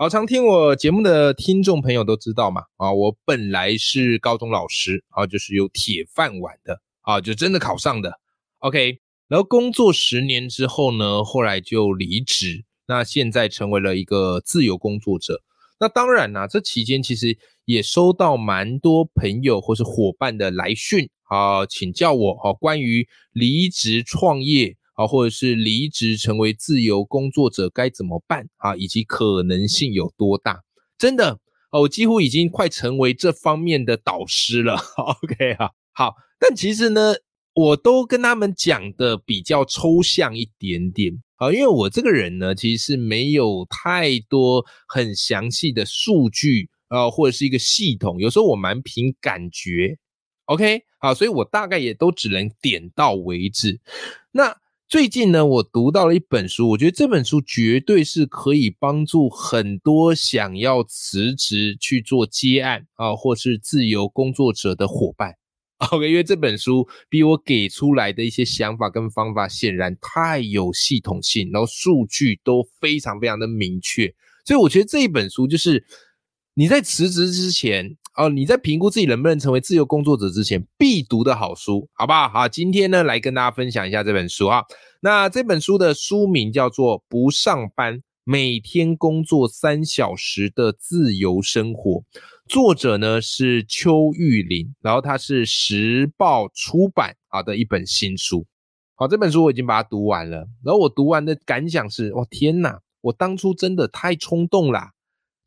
好，常听我节目的听众朋友都知道嘛，啊，我本来是高中老师，啊，就是有铁饭碗的，啊，就真的考上的，OK。然后工作十年之后呢，后来就离职，那现在成为了一个自由工作者。那当然啦、这期间其实也收到蛮多朋友或是伙伴的来讯啊，请教我啊，关于离职创业啊，或者是离职成为自由工作者该怎么办啊，以及可能性有多大？真的哦，我几乎已经快成为这方面的导师了。OK 啊，好，但其实呢，我都跟他们讲的比较抽象一点点。啊，因为我这个人呢，其实是没有太多很详细的数据，啊，或者是一个系统，有时候我蛮凭感觉，OK，好，所以我大概也都只能点到为止。那最近呢，我读到了一本书，我觉得这本书绝对是可以帮助很多想要辞职去做接案啊，或是自由工作者的伙伴。OK，因为这本书比我给出来的一些想法跟方法显然太有系统性，然后数据都非常非常的明确，所以我觉得这一本书就是你在辞职之前哦，你在评估自己能不能成为自由工作者之前必读的好书，好不好？好，今天呢来跟大家分享一下这本书啊。那这本书的书名叫做《不上班，每天工作三小时的自由生活》。作者呢是邱玉林，然后他是时报出版啊的一本新书。好，这本书我已经把它读完了，然后我读完的感想是：哇，天哪！我当初真的太冲动啦！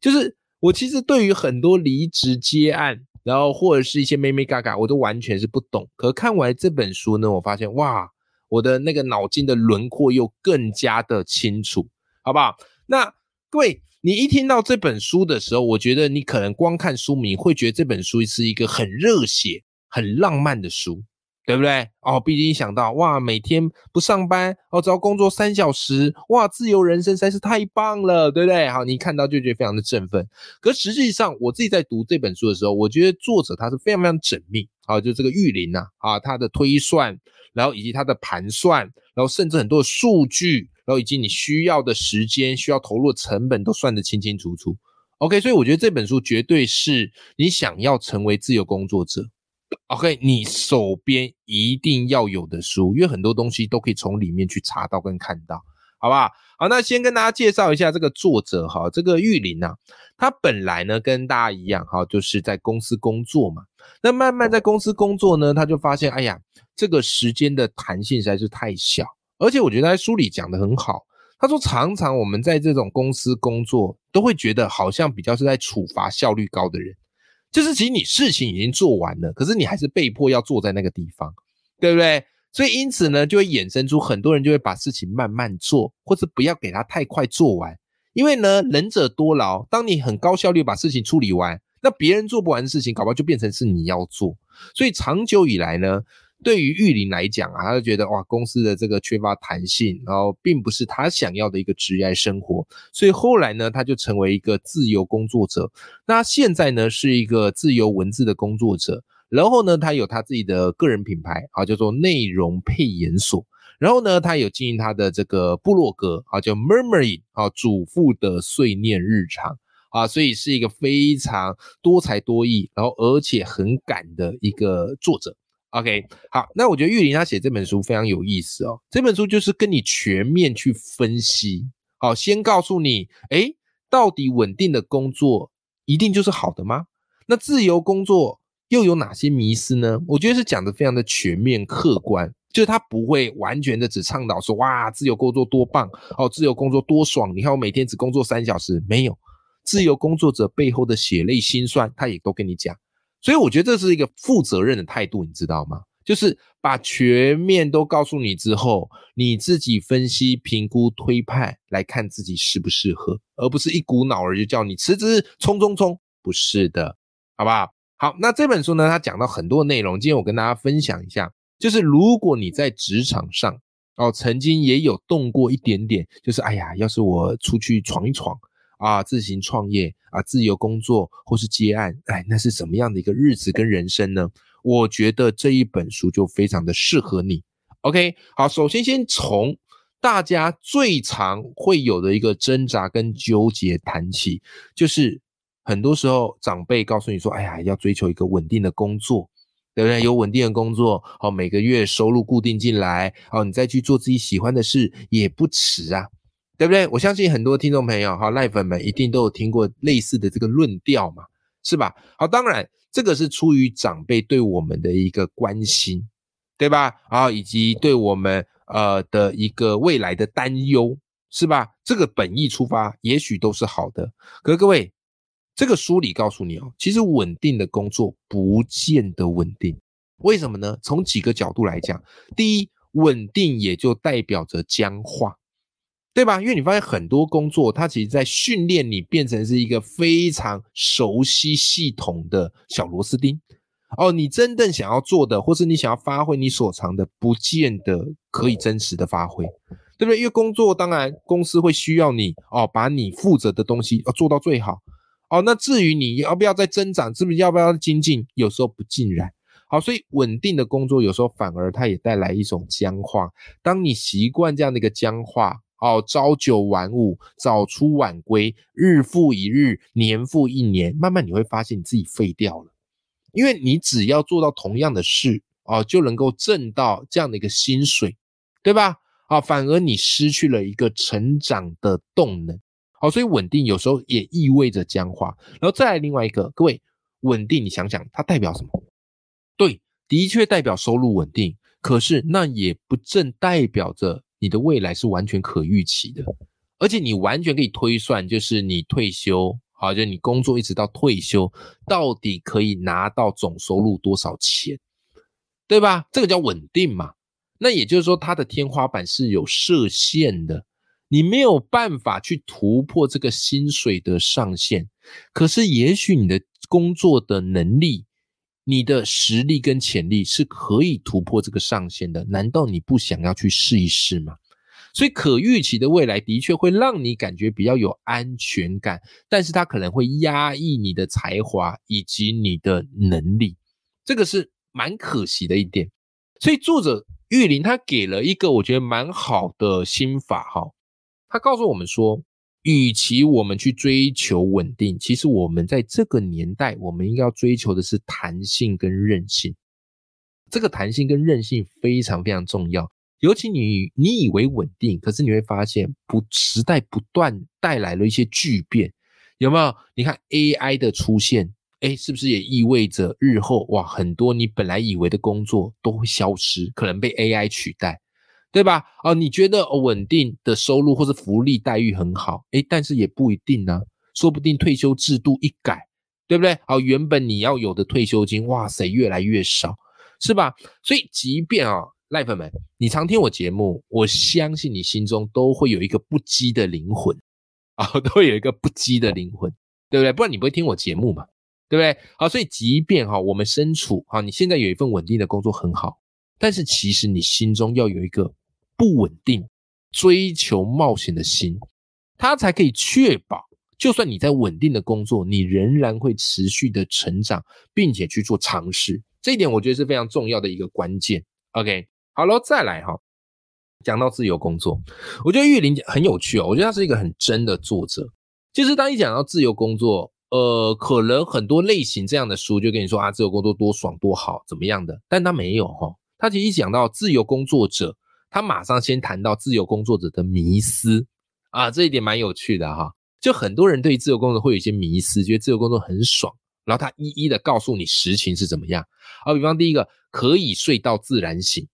就是我其实对于很多离职接案，然后或者是一些妹妹嘎嘎，我都完全是不懂。可看完这本书呢，我发现哇，我的那个脑筋的轮廓又更加的清楚，好不好？那各位。你一听到这本书的时候，我觉得你可能光看书名会觉得这本书是一个很热血、很浪漫的书，对不对？哦，毕竟一想到哇，每天不上班哦，只要工作三小时，哇，自由人生实在是太棒了，对不对？好，你看到就觉得非常的振奋。可实际上，我自己在读这本书的时候，我觉得作者他是非常非常缜密啊，就这个玉林呐啊，他的推算，然后以及他的盘算，然后甚至很多的数据。然后以及你需要的时间、需要投入的成本都算得清清楚楚。OK，所以我觉得这本书绝对是你想要成为自由工作者，OK，你手边一定要有的书，因为很多东西都可以从里面去查到跟看到，好不好？好，那先跟大家介绍一下这个作者哈，这个玉林啊，他本来呢跟大家一样哈，就是在公司工作嘛。那慢慢在公司工作呢，他就发现，哎呀，这个时间的弹性实在是太小。而且我觉得在书里讲的很好，他说常常我们在这种公司工作，都会觉得好像比较是在处罚效率高的人，就是其实你事情已经做完了，可是你还是被迫要坐在那个地方，对不对？所以因此呢，就会衍生出很多人就会把事情慢慢做，或是不要给他太快做完，因为呢，仁者多劳。当你很高效率把事情处理完，那别人做不完的事情，搞不好就变成是你要做。所以长久以来呢。对于玉林来讲啊，他就觉得哇，公司的这个缺乏弹性，然后并不是他想要的一个职业生活，所以后来呢，他就成为一个自由工作者。那现在呢，是一个自由文字的工作者。然后呢，他有他自己的个人品牌啊，叫做内容配研所。然后呢，他有经营他的这个部落格啊，叫 Murmuring 啊，主妇的碎念日常啊，所以是一个非常多才多艺，然后而且很敢的一个作者。OK，好，那我觉得玉林他写这本书非常有意思哦。这本书就是跟你全面去分析，好，先告诉你，哎，到底稳定的工作一定就是好的吗？那自由工作又有哪些迷思呢？我觉得是讲的非常的全面客观，就是他不会完全的只倡导说，哇，自由工作多棒，哦，自由工作多爽，你看我每天只工作三小时，没有，自由工作者背后的血泪辛酸，他也都跟你讲。所以我觉得这是一个负责任的态度，你知道吗？就是把全面都告诉你之后，你自己分析、评估、推判来看自己适不适合，而不是一股脑儿就叫你辞职，冲冲冲。不是的，好不好？好，那这本书呢，它讲到很多内容，今天我跟大家分享一下，就是如果你在职场上哦，曾经也有动过一点点，就是哎呀，要是我出去闯一闯啊，自行创业啊，自由工作或是接案，哎，那是什么样的一个日子跟人生呢？我觉得这一本书就非常的适合你。OK，好，首先先从大家最常会有的一个挣扎跟纠结谈起，就是很多时候长辈告诉你说：“哎呀，要追求一个稳定的工作，对不对？有稳定的工作，好，每个月收入固定进来，好，你再去做自己喜欢的事也不迟啊，对不对？”我相信很多听众朋友哈，赖粉们一定都有听过类似的这个论调嘛，是吧？好，当然这个是出于长辈对我们的一个关心。对吧？啊，以及对我们呃的一个未来的担忧，是吧？这个本意出发，也许都是好的。可是各位，这个书里告诉你哦，其实稳定的工作不见得稳定。为什么呢？从几个角度来讲，第一，稳定也就代表着僵化，对吧？因为你发现很多工作，它其实在训练你变成是一个非常熟悉系统的小螺丝钉。哦，你真正想要做的，或是你想要发挥你所长的，不见得可以真实的发挥，对不对？因为工作当然公司会需要你哦，把你负责的东西要做到最好。哦，那至于你要不要再增长，是不是要不要精进，有时候不尽然。好，所以稳定的工作有时候反而它也带来一种僵化。当你习惯这样的一个僵化，哦，朝九晚五，早出晚归，日复一日，年复一年，慢慢你会发现你自己废掉了。因为你只要做到同样的事哦，就能够挣到这样的一个薪水，对吧？啊，反而你失去了一个成长的动能。好，所以稳定有时候也意味着僵化。然后再来另外一个，各位，稳定，你想想它代表什么？对，的确代表收入稳定，可是那也不正代表着你的未来是完全可预期的，而且你完全可以推算，就是你退休。好，就你工作一直到退休，到底可以拿到总收入多少钱，对吧？这个叫稳定嘛？那也就是说，它的天花板是有设限的，你没有办法去突破这个薪水的上限。可是，也许你的工作的能力、你的实力跟潜力是可以突破这个上限的。难道你不想要去试一试吗？所以可预期的未来的确会让你感觉比较有安全感，但是它可能会压抑你的才华以及你的能力，这个是蛮可惜的一点。所以作者玉林他给了一个我觉得蛮好的心法哈，他告诉我们说，与其我们去追求稳定，其实我们在这个年代，我们应该要追求的是弹性跟韧性。这个弹性跟韧性非常非常重要。尤其你你以为稳定，可是你会发现不时代不断带来了一些巨变，有没有？你看 AI 的出现，哎，是不是也意味着日后哇，很多你本来以为的工作都会消失，可能被 AI 取代，对吧？哦，你觉得稳定的收入或者福利待遇很好，哎，但是也不一定呢，说不定退休制度一改，对不对？哦，原本你要有的退休金，哇塞，越来越少，是吧？所以即便啊。赖粉们，你常听我节目，我相信你心中都会有一个不羁的灵魂啊，都会有一个不羁的灵魂，对不对？不然你不会听我节目嘛，对不对？好，所以即便哈，我们身处哈，你现在有一份稳定的工作很好，但是其实你心中要有一个不稳定、追求冒险的心，他才可以确保，就算你在稳定的工作，你仍然会持续的成长，并且去做尝试。这一点我觉得是非常重要的一个关键。OK。好了，再来哈，讲到自由工作，我觉得玉林很有趣哦。我觉得他是一个很真的作者。就是当一讲到自由工作，呃，可能很多类型这样的书就跟你说啊，自由工作多爽多好，怎么样的？但他没有哈，他其实一讲到自由工作者，他马上先谈到自由工作者的迷思啊，这一点蛮有趣的哈。就很多人对自由工作会有一些迷思，觉得自由工作很爽，然后他一一的告诉你实情是怎么样。啊，比方第一个，可以睡到自然醒。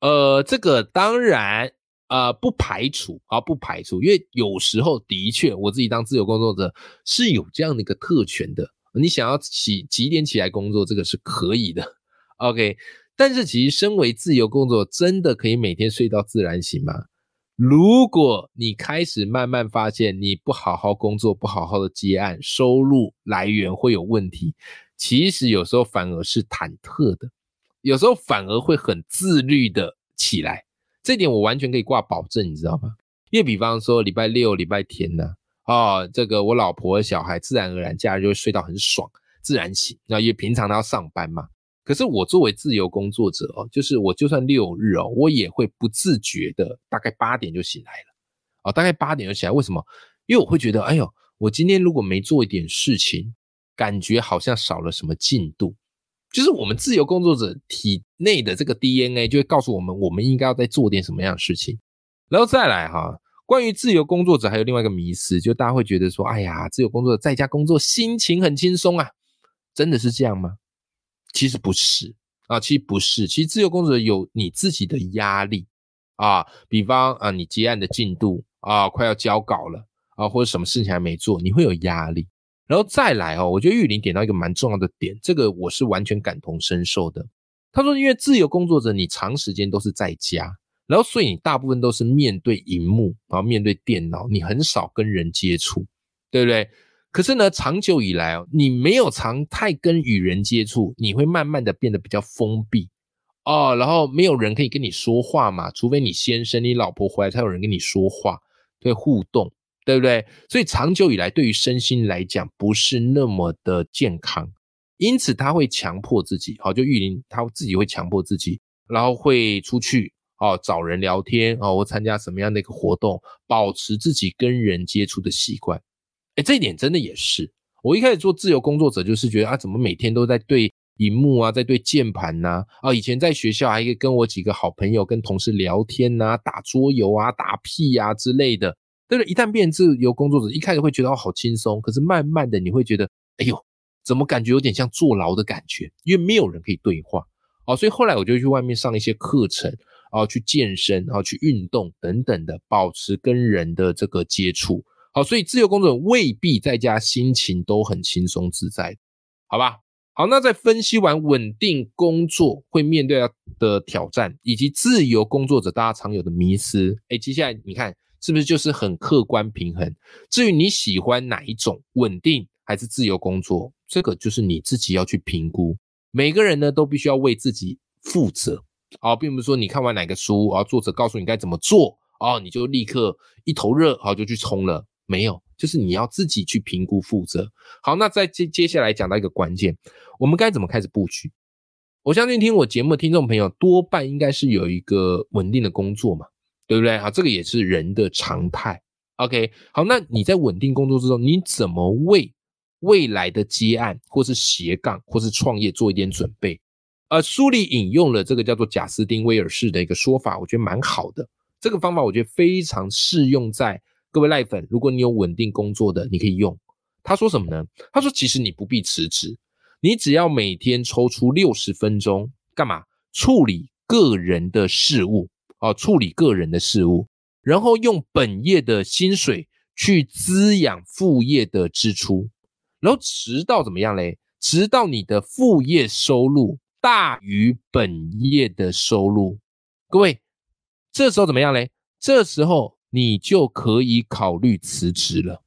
呃，这个当然啊，不排除啊，不排除，因为有时候的确，我自己当自由工作者是有这样的一个特权的。你想要起几点起来工作，这个是可以的。OK，但是其实身为自由工作，真的可以每天睡到自然醒吗？如果你开始慢慢发现你不好好工作、不好好的接案，收入来源会有问题，其实有时候反而是忐忑的，有时候反而会很自律的起来。这点我完全可以挂保证，你知道吗？因为比方说礼拜六、礼拜天呢，哦，这个我老婆小孩自然而然假日就会睡到很爽，自然醒。那因为平常他要上班嘛。可是我作为自由工作者哦，就是我就算六日哦，我也会不自觉的大概八点就醒来了，哦，大概八点就起来。为什么？因为我会觉得，哎呦，我今天如果没做一点事情，感觉好像少了什么进度。就是我们自由工作者体内的这个 DNA 就会告诉我们，我们应该要再做点什么样的事情。然后再来哈，关于自由工作者还有另外一个迷思，就大家会觉得说，哎呀，自由工作者在家工作心情很轻松啊，真的是这样吗？其实不是啊，其实不是，其实自由工作者有你自己的压力啊，比方啊，你结案的进度啊，快要交稿了啊，或者什么事情还没做，你会有压力。然后再来哦，我觉得玉林点到一个蛮重要的点，这个我是完全感同身受的。他说，因为自由工作者你长时间都是在家，然后所以你大部分都是面对荧幕，然后面对电脑，你很少跟人接触，对不对？可是呢，长久以来哦，你没有常太跟与人接触，你会慢慢的变得比较封闭哦，然后没有人可以跟你说话嘛，除非你先生、你老婆回来才有人跟你说话，对互动，对不对？所以长久以来，对于身心来讲，不是那么的健康，因此他会强迫自己，好，就玉林他自己会强迫自己，然后会出去哦，找人聊天哦，或参加什么样的一个活动，保持自己跟人接触的习惯。哎，这一点真的也是。我一开始做自由工作者，就是觉得啊，怎么每天都在对荧幕啊，在对键盘呐？啊，以前在学校还可以跟我几个好朋友、跟同事聊天呐，打桌游啊，打屁呀之类的。但是？一旦变自由工作者，一开始会觉得，好轻松。可是慢慢的，你会觉得，哎呦，怎么感觉有点像坐牢的感觉？因为没有人可以对话。哦，所以后来我就去外面上一些课程，然后去健身，然后去运动等等的，保持跟人的这个接触。好，所以自由工作者未必在家心情都很轻松自在，好吧？好，那在分析完稳定工作会面对的挑战，以及自由工作者大家常有的迷思，哎，接下来你看是不是就是很客观平衡？至于你喜欢哪一种稳定还是自由工作，这个就是你自己要去评估。每个人呢都必须要为自己负责，啊，并不是说你看完哪个书，啊，作者告诉你该怎么做，哦，你就立刻一头热，好就去冲了。没有，就是你要自己去评估负责。好，那在接接下来讲到一个关键，我们该怎么开始布局？我相信听我节目的听众朋友多半应该是有一个稳定的工作嘛，对不对？好，这个也是人的常态。OK，好，那你在稳定工作之中，你怎么为未来的接案或是斜杠或是创业做一点准备？呃，书里引用了这个叫做贾斯汀威尔士的一个说法，我觉得蛮好的。这个方法我觉得非常适用在。各位赖粉，如果你有稳定工作的，你可以用。他说什么呢？他说，其实你不必辞职，你只要每天抽出六十分钟，干嘛？处理个人的事务啊，处理个人的事务，然后用本业的薪水去滋养副业的支出，然后直到怎么样嘞？直到你的副业收入大于本业的收入。各位，这时候怎么样嘞？这时候。你就可以考虑辞职了。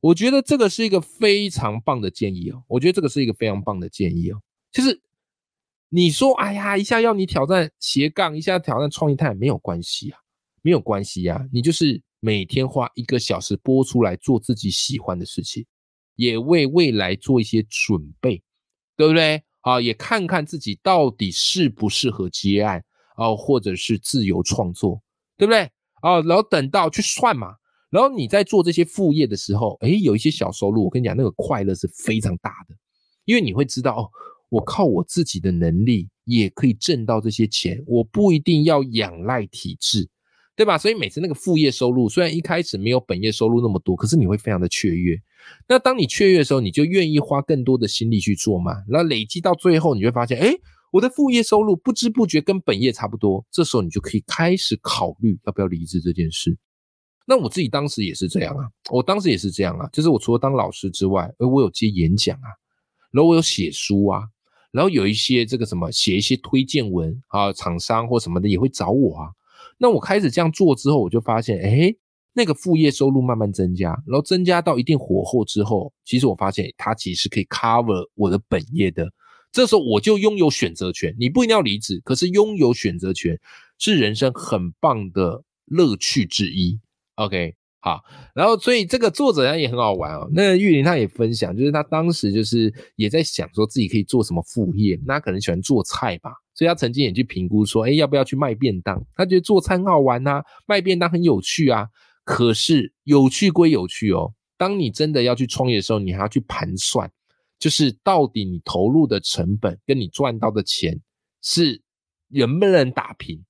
我觉得这个是一个非常棒的建议哦。我觉得这个是一个非常棒的建议哦。就是你说，哎呀，一下要你挑战斜杠，一下挑战创业态，没有关系啊，没有关系呀。你就是每天花一个小时播出来做自己喜欢的事情，也为未来做一些准备，对不对？啊，也看看自己到底适不适合接案啊，或者是自由创作，对不对？啊，然后等到去算嘛，然后你在做这些副业的时候，哎，有一些小收入，我跟你讲，那个快乐是非常大的，因为你会知道，哦，我靠我自己的能力也可以挣到这些钱，我不一定要仰赖体制，对吧？所以每次那个副业收入，虽然一开始没有本业收入那么多，可是你会非常的雀跃。那当你雀跃的时候，你就愿意花更多的心力去做嘛，然后累积到最后，你会发现，哎。我的副业收入不知不觉跟本业差不多，这时候你就可以开始考虑要不要离职这件事。那我自己当时也是这样啊，我当时也是这样啊，就是我除了当老师之外，而我有接演讲啊，然后我有写书啊，然后有一些这个什么写一些推荐文啊，厂商或什么的也会找我啊，那我开始这样做之后，我就发现，哎，那个副业收入慢慢增加，然后增加到一定火候之后，其实我发现它其实可以 cover 我的本业的。这时候我就拥有选择权，你不一定要离职，可是拥有选择权是人生很棒的乐趣之一。OK。好，然后所以这个作者他也很好玩哦。那玉林他也分享，就是他当时就是也在想说自己可以做什么副业。那可能喜欢做菜吧，所以他曾经也去评估说，哎，要不要去卖便当？他觉得做菜很好玩呐，卖便当很有趣啊。可是有趣归有趣哦，当你真的要去创业的时候，你还要去盘算，就是到底你投入的成本跟你赚到的钱是能不能打平，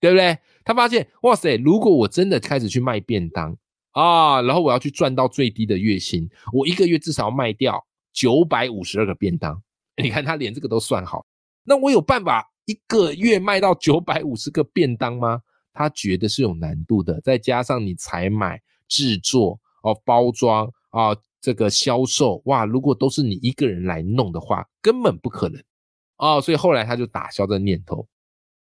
对不对？他发现，哇塞，如果我真的开始去卖便当。啊，然后我要去赚到最低的月薪，我一个月至少要卖掉九百五十二个便当。你看他连这个都算好，那我有办法一个月卖到九百五十个便当吗？他觉得是有难度的，再加上你采买、制作、哦包装啊这个销售，哇，如果都是你一个人来弄的话，根本不可能哦。所以后来他就打消这念头。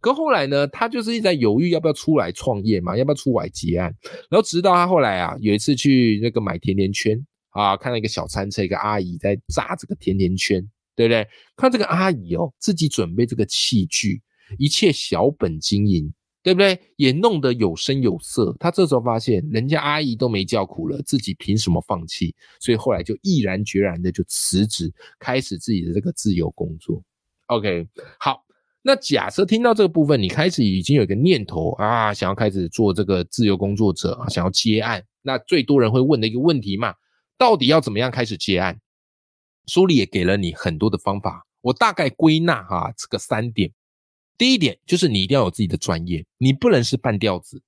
可后来呢，他就是一直在犹豫要不要出来创业嘛，要不要出来结案。然后直到他后来啊，有一次去那个买甜甜圈啊，看到一个小餐车，一个阿姨在炸这个甜甜圈，对不对？看这个阿姨哦，自己准备这个器具，一切小本经营，对不对？也弄得有声有色。他这时候发现，人家阿姨都没叫苦了，自己凭什么放弃？所以后来就毅然决然的就辞职，开始自己的这个自由工作。OK，好。那假设听到这个部分，你开始已经有一个念头啊，想要开始做这个自由工作者啊，想要接案。那最多人会问的一个问题嘛，到底要怎么样开始接案？书里也给了你很多的方法，我大概归纳哈，这个三点。第一点就是你一定要有自己的专业，你不能是半吊子，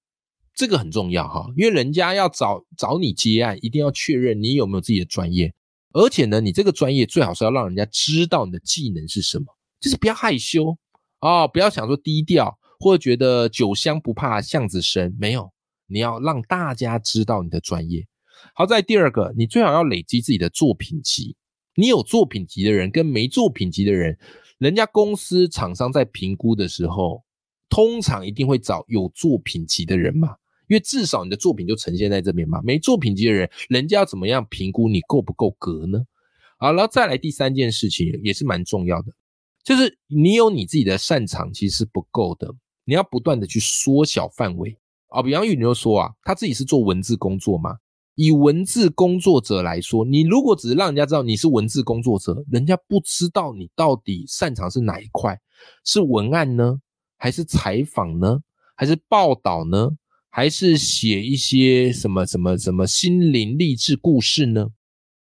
这个很重要哈，因为人家要找找你接案，一定要确认你有没有自己的专业，而且呢，你这个专业最好是要让人家知道你的技能是什么，就是不要害羞。哦，不要想说低调，或者觉得酒香不怕巷子深，没有，你要让大家知道你的专业。好在第二个，你最好要累积自己的作品集。你有作品集的人跟没作品集的人，人家公司厂商在评估的时候，通常一定会找有作品集的人嘛，因为至少你的作品就呈现在这边嘛。没作品集的人，人家要怎么样评估你够不够格呢？好，然后再来第三件事情也是蛮重要的。就是你有你自己的擅长，其实是不够的。你要不断的去缩小范围啊。比方玉，你就说啊，他自己是做文字工作嘛。以文字工作者来说，你如果只是让人家知道你是文字工作者，人家不知道你到底擅长是哪一块，是文案呢，还是采访呢，还是报道呢，还是写一些什么什么什么心灵励志故事呢？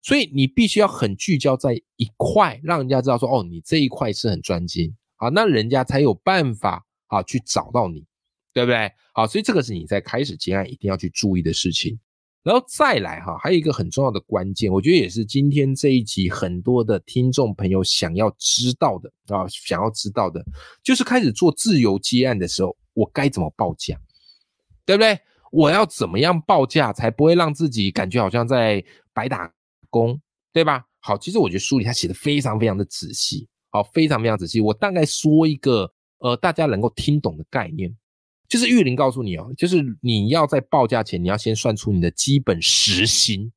所以你必须要很聚焦在一块，让人家知道说，哦，你这一块是很专精，好，那人家才有办法啊去找到你，对不对？好，所以这个是你在开始接案一定要去注意的事情。然后再来哈，还有一个很重要的关键，我觉得也是今天这一集很多的听众朋友想要知道的啊，想要知道的，就是开始做自由接案的时候，我该怎么报价，对不对？我要怎么样报价才不会让自己感觉好像在白打？工对吧？好，其实我觉得书里他写的非常非常的仔细，好，非常非常仔细。我大概说一个呃，大家能够听懂的概念，就是玉林告诉你哦，就是你要在报价前，你要先算出你的基本时薪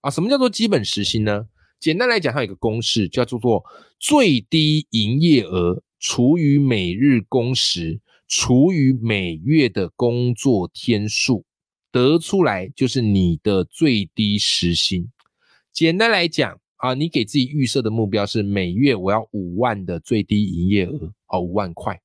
啊。什么叫做基本时薪呢？简单来讲，它有一个公式，叫做做最低营业额除以每日工时除以每月的工作天数，得出来就是你的最低时薪。简单来讲啊，你给自己预设的目标是每月我要五万的最低营业额哦，五万块，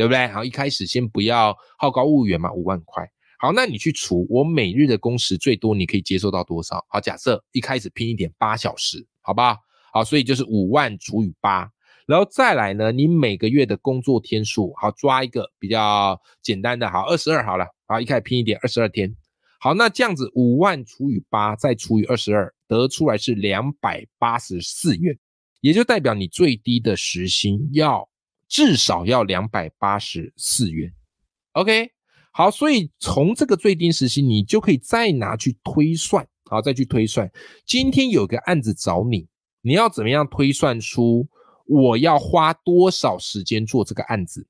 对不对？好，一开始先不要好高骛远嘛，五万块。好，那你去除我每日的工时最多你可以接受到多少？好，假设一开始拼一点八小时，好不好？好，所以就是五万除以八，然后再来呢，你每个月的工作天数，好抓一个比较简单的，好二十二好了，好一开始拼一点二十二天。好，那这样子五万除以八再除以二十二。得出来是两百八十四元，也就代表你最低的时薪要至少要两百八十四元。OK，好，所以从这个最低时薪，你就可以再拿去推算，好，再去推算。今天有个案子找你，你要怎么样推算出我要花多少时间做这个案子，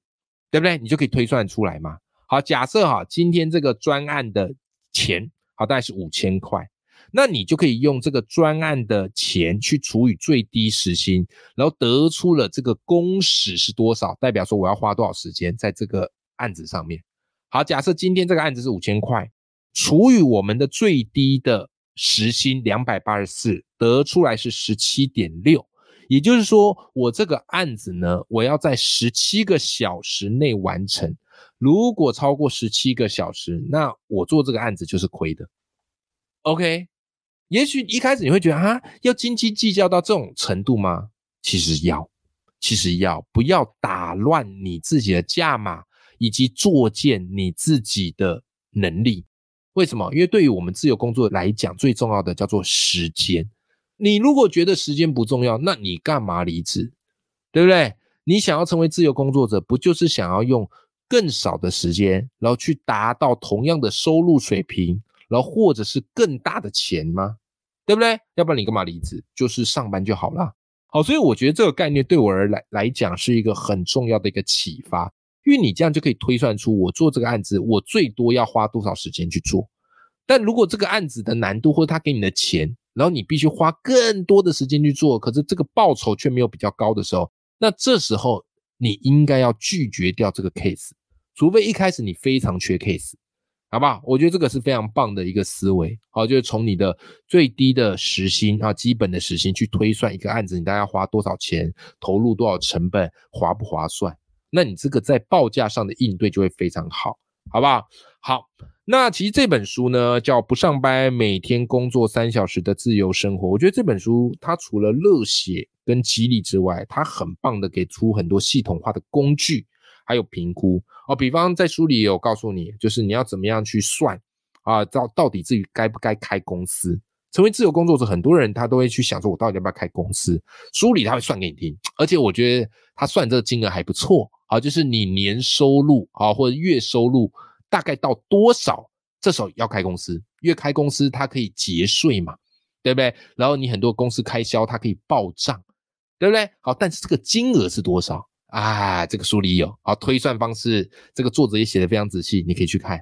对不对？你就可以推算出来嘛。好，假设哈，今天这个专案的钱好大概是五千块，那你就可以用这个专案的钱去除以最低时薪，然后得出了这个工时是多少，代表说我要花多少时间在这个案子上面。好，假设今天这个案子是五千块，除以我们的最低的时薪两百八十四，得出来是十七点六。也就是说，我这个案子呢，我要在十七个小时内完成。如果超过十七个小时，那我做这个案子就是亏的。OK，也许一开始你会觉得啊，要斤斤计较到这种程度吗？其实要，其实要，不要打乱你自己的价码以及作践你自己的能力。为什么？因为对于我们自由工作来讲，最重要的叫做时间。你如果觉得时间不重要，那你干嘛离职？对不对？你想要成为自由工作者，不就是想要用更少的时间，然后去达到同样的收入水平，然后或者是更大的钱吗？对不对？要不然你干嘛离职？就是上班就好了。好，所以我觉得这个概念对我而来来讲是一个很重要的一个启发，因为你这样就可以推算出我做这个案子，我最多要花多少时间去做。但如果这个案子的难度或者他给你的钱，然后你必须花更多的时间去做，可是这个报酬却没有比较高的时候，那这时候你应该要拒绝掉这个 case，除非一开始你非常缺 case，好不好？我觉得这个是非常棒的一个思维，好，就是从你的最低的时薪啊，基本的时薪去推算一个案子，你大概要花多少钱，投入多少成本，划不划算？那你这个在报价上的应对就会非常好，好不好？好。那其实这本书呢，叫不上班，每天工作三小时的自由生活。我觉得这本书它除了热血跟激励之外，它很棒的给出很多系统化的工具，还有评估哦。比方在书里有告诉你，就是你要怎么样去算啊，到到底自己该不该开公司。成为自由工作者，很多人他都会去想说，我到底要不要开公司？书里他会算给你听，而且我觉得他算这个金额还不错啊，就是你年收入啊或者月收入。大概到多少？这时候要开公司，因为开公司它可以节税嘛，对不对？然后你很多公司开销它可以报账，对不对？好，但是这个金额是多少啊？这个书里有啊推算方式，这个作者也写的非常仔细，你可以去看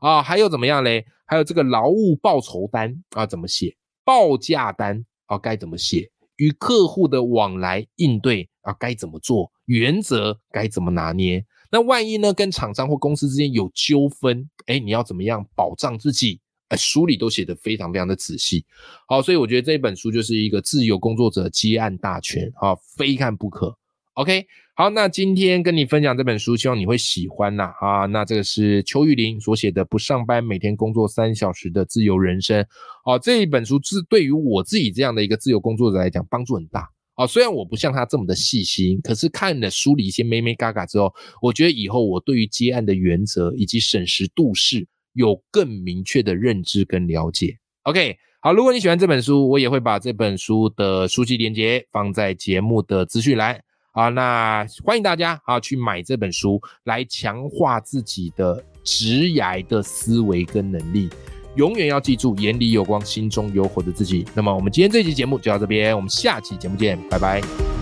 啊。还有怎么样嘞？还有这个劳务报酬单啊，怎么写？报价单啊，该怎么写？与客户的往来应对啊，该怎么做？原则该怎么拿捏？那万一呢？跟厂商或公司之间有纠纷，哎，你要怎么样保障自己？哎，书里都写得非常非常的仔细。好，所以我觉得这本书就是一个自由工作者接案大全，啊，非看不可。OK，好，那今天跟你分享这本书，希望你会喜欢呐。啊，那这个是邱玉林所写的《不上班，每天工作三小时的自由人生》。哦，这一本书是对于我自己这样的一个自由工作者来讲，帮助很大。啊，虽然我不像他这么的细心，可是看了书里一些咩咩嘎嘎之后，我觉得以后我对于接案的原则以及审时度势有更明确的认知跟了解。OK，好，如果你喜欢这本书，我也会把这本书的书籍链接放在节目的资讯栏。啊，那欢迎大家啊去买这本书，来强化自己的直涯的思维跟能力。永远要记住，眼里有光，心中有火的自己。那么，我们今天这期节目就到这边，我们下期节目见，拜拜。